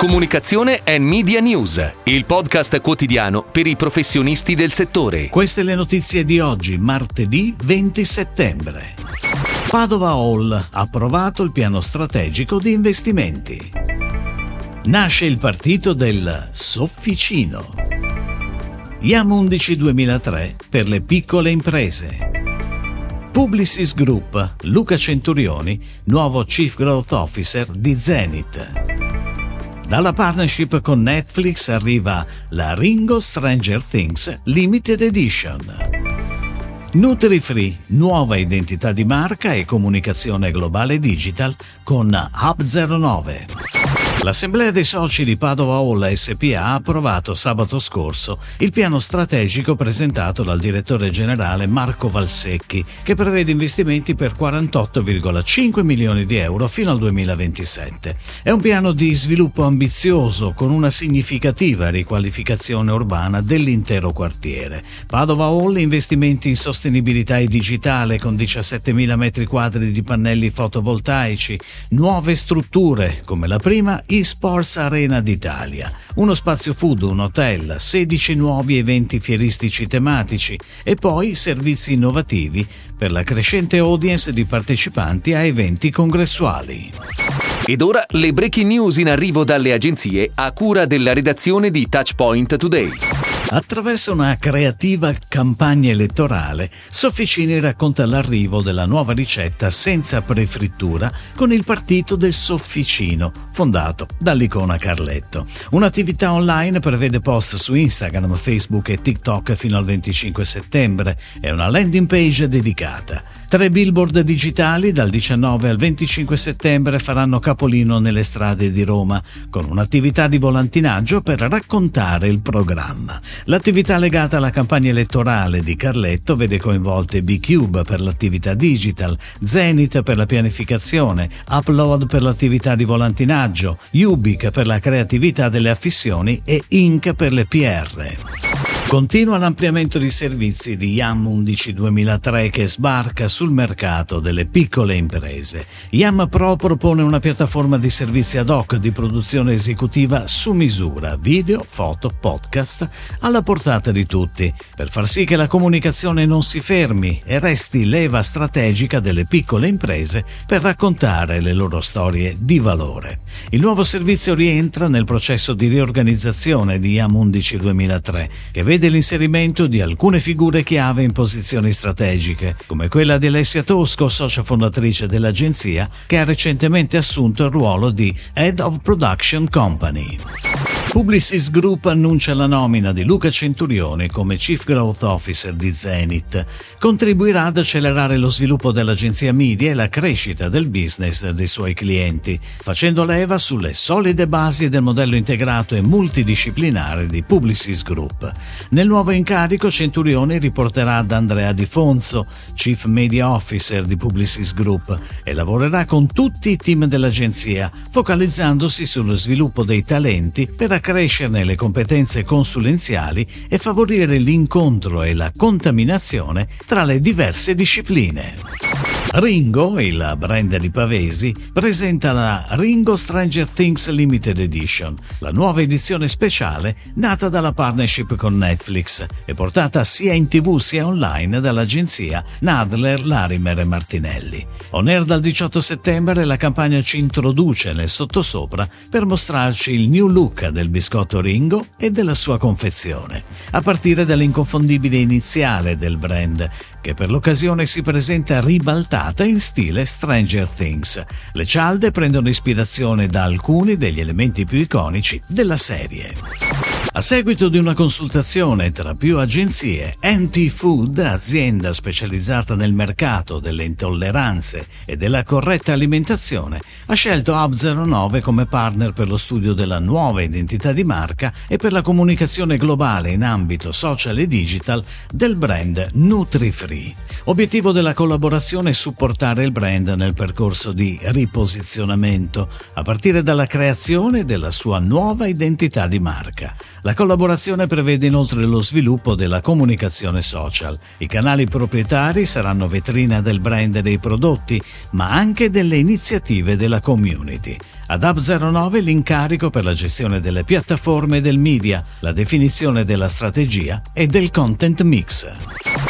Comunicazione e Media News, il podcast quotidiano per i professionisti del settore. Queste le notizie di oggi, martedì 20 settembre. Padova Hall ha approvato il piano strategico di investimenti. Nasce il partito del Sofficino. IAM 11 2003 per le piccole imprese. Publicis Group, Luca Centurioni, nuovo Chief Growth Officer di Zenith. Dalla partnership con Netflix arriva la Ringo Stranger Things Limited Edition. NutriFree, nuova identità di marca e comunicazione globale digital con Hub 09. L'Assemblea dei soci di Padova Hall SPA ha approvato sabato scorso il piano strategico presentato dal direttore generale Marco Valsecchi, che prevede investimenti per 48,5 milioni di euro fino al 2027. È un piano di sviluppo ambizioso con una significativa riqualificazione urbana dell'intero quartiere. Padova Hall investimenti in sostenibilità e digitale con 17.000 metri quadri di pannelli fotovoltaici, nuove strutture come la prima eSports Arena d'Italia, uno spazio food, un hotel, 16 nuovi eventi fieristici tematici e poi servizi innovativi per la crescente audience di partecipanti a eventi congressuali. Ed ora le breaking news in arrivo dalle agenzie a cura della redazione di Touchpoint Today. Attraverso una creativa campagna elettorale, Sofficini racconta l'arrivo della nuova ricetta senza prefrittura con il partito del Sofficino, fondato dall'icona Carletto. Un'attività online prevede post su Instagram, Facebook e TikTok fino al 25 settembre e una landing page dedicata. Tre billboard digitali dal 19 al 25 settembre faranno capolino nelle strade di Roma, con un'attività di volantinaggio per raccontare il programma. L'attività legata alla campagna elettorale di Carletto vede coinvolte B-Cube per l'attività digital, Zenith per la pianificazione, Upload per l'attività di volantinaggio, Ubic per la creatività delle affissioni e Inc per le PR. Continua l'ampliamento di servizi di YAM 11 2003 che sbarca sul mercato delle piccole imprese. YAM Pro propone una piattaforma di servizi ad hoc di produzione esecutiva su misura, video, foto, podcast, alla portata di tutti, per far sì che la comunicazione non si fermi e resti leva strategica delle piccole imprese per raccontare le loro storie di valore. Il nuovo servizio rientra nel processo di riorganizzazione di YAM 11 2003 che vede prevede l'inserimento di alcune figure chiave in posizioni strategiche, come quella di Alessia Tosco, socia fondatrice dell'agenzia, che ha recentemente assunto il ruolo di Head of Production Company. Publicis Group annuncia la nomina di Luca Centurione come Chief Growth Officer di Zenith. Contribuirà ad accelerare lo sviluppo dell'agenzia media e la crescita del business dei suoi clienti, facendo leva sulle solide basi del modello integrato e multidisciplinare di Publicis Group. Nel nuovo incarico Centurione riporterà ad Andrea Di Fonzo, Chief Media Officer di Publicis Group, e lavorerà con tutti i team dell'agenzia, focalizzandosi sullo sviluppo dei talenti per accrescerne le competenze consulenziali e favorire l'incontro e la contaminazione tra le diverse discipline. Ringo, il brand di Pavesi, presenta la Ringo Stranger Things Limited Edition, la nuova edizione speciale nata dalla partnership con Netflix e portata sia in tv sia online dall'agenzia Nadler, Larimer e Martinelli. On air dal 18 settembre la campagna ci introduce nel sottosopra per mostrarci il new look del biscotto Ringo e della sua confezione, a partire dall'inconfondibile iniziale del brand, che per l'occasione si presenta ribaltata in stile Stranger Things. Le cialde prendono ispirazione da alcuni degli elementi più iconici della serie. A seguito di una consultazione tra più agenzie, NT-Food, azienda specializzata nel mercato delle intolleranze e della corretta alimentazione, ha scelto Hub09 come partner per lo studio della nuova identità di marca e per la comunicazione globale in ambito social e digital del brand NutriFree. Obiettivo della collaborazione è supportare il brand nel percorso di riposizionamento, a partire dalla creazione della sua nuova identità di marca. La collaborazione prevede inoltre lo sviluppo della comunicazione social. I canali proprietari saranno vetrina del brand dei prodotti, ma anche delle iniziative della community. Ad Hub09 l'incarico per la gestione delle piattaforme del media, la definizione della strategia e del content mix.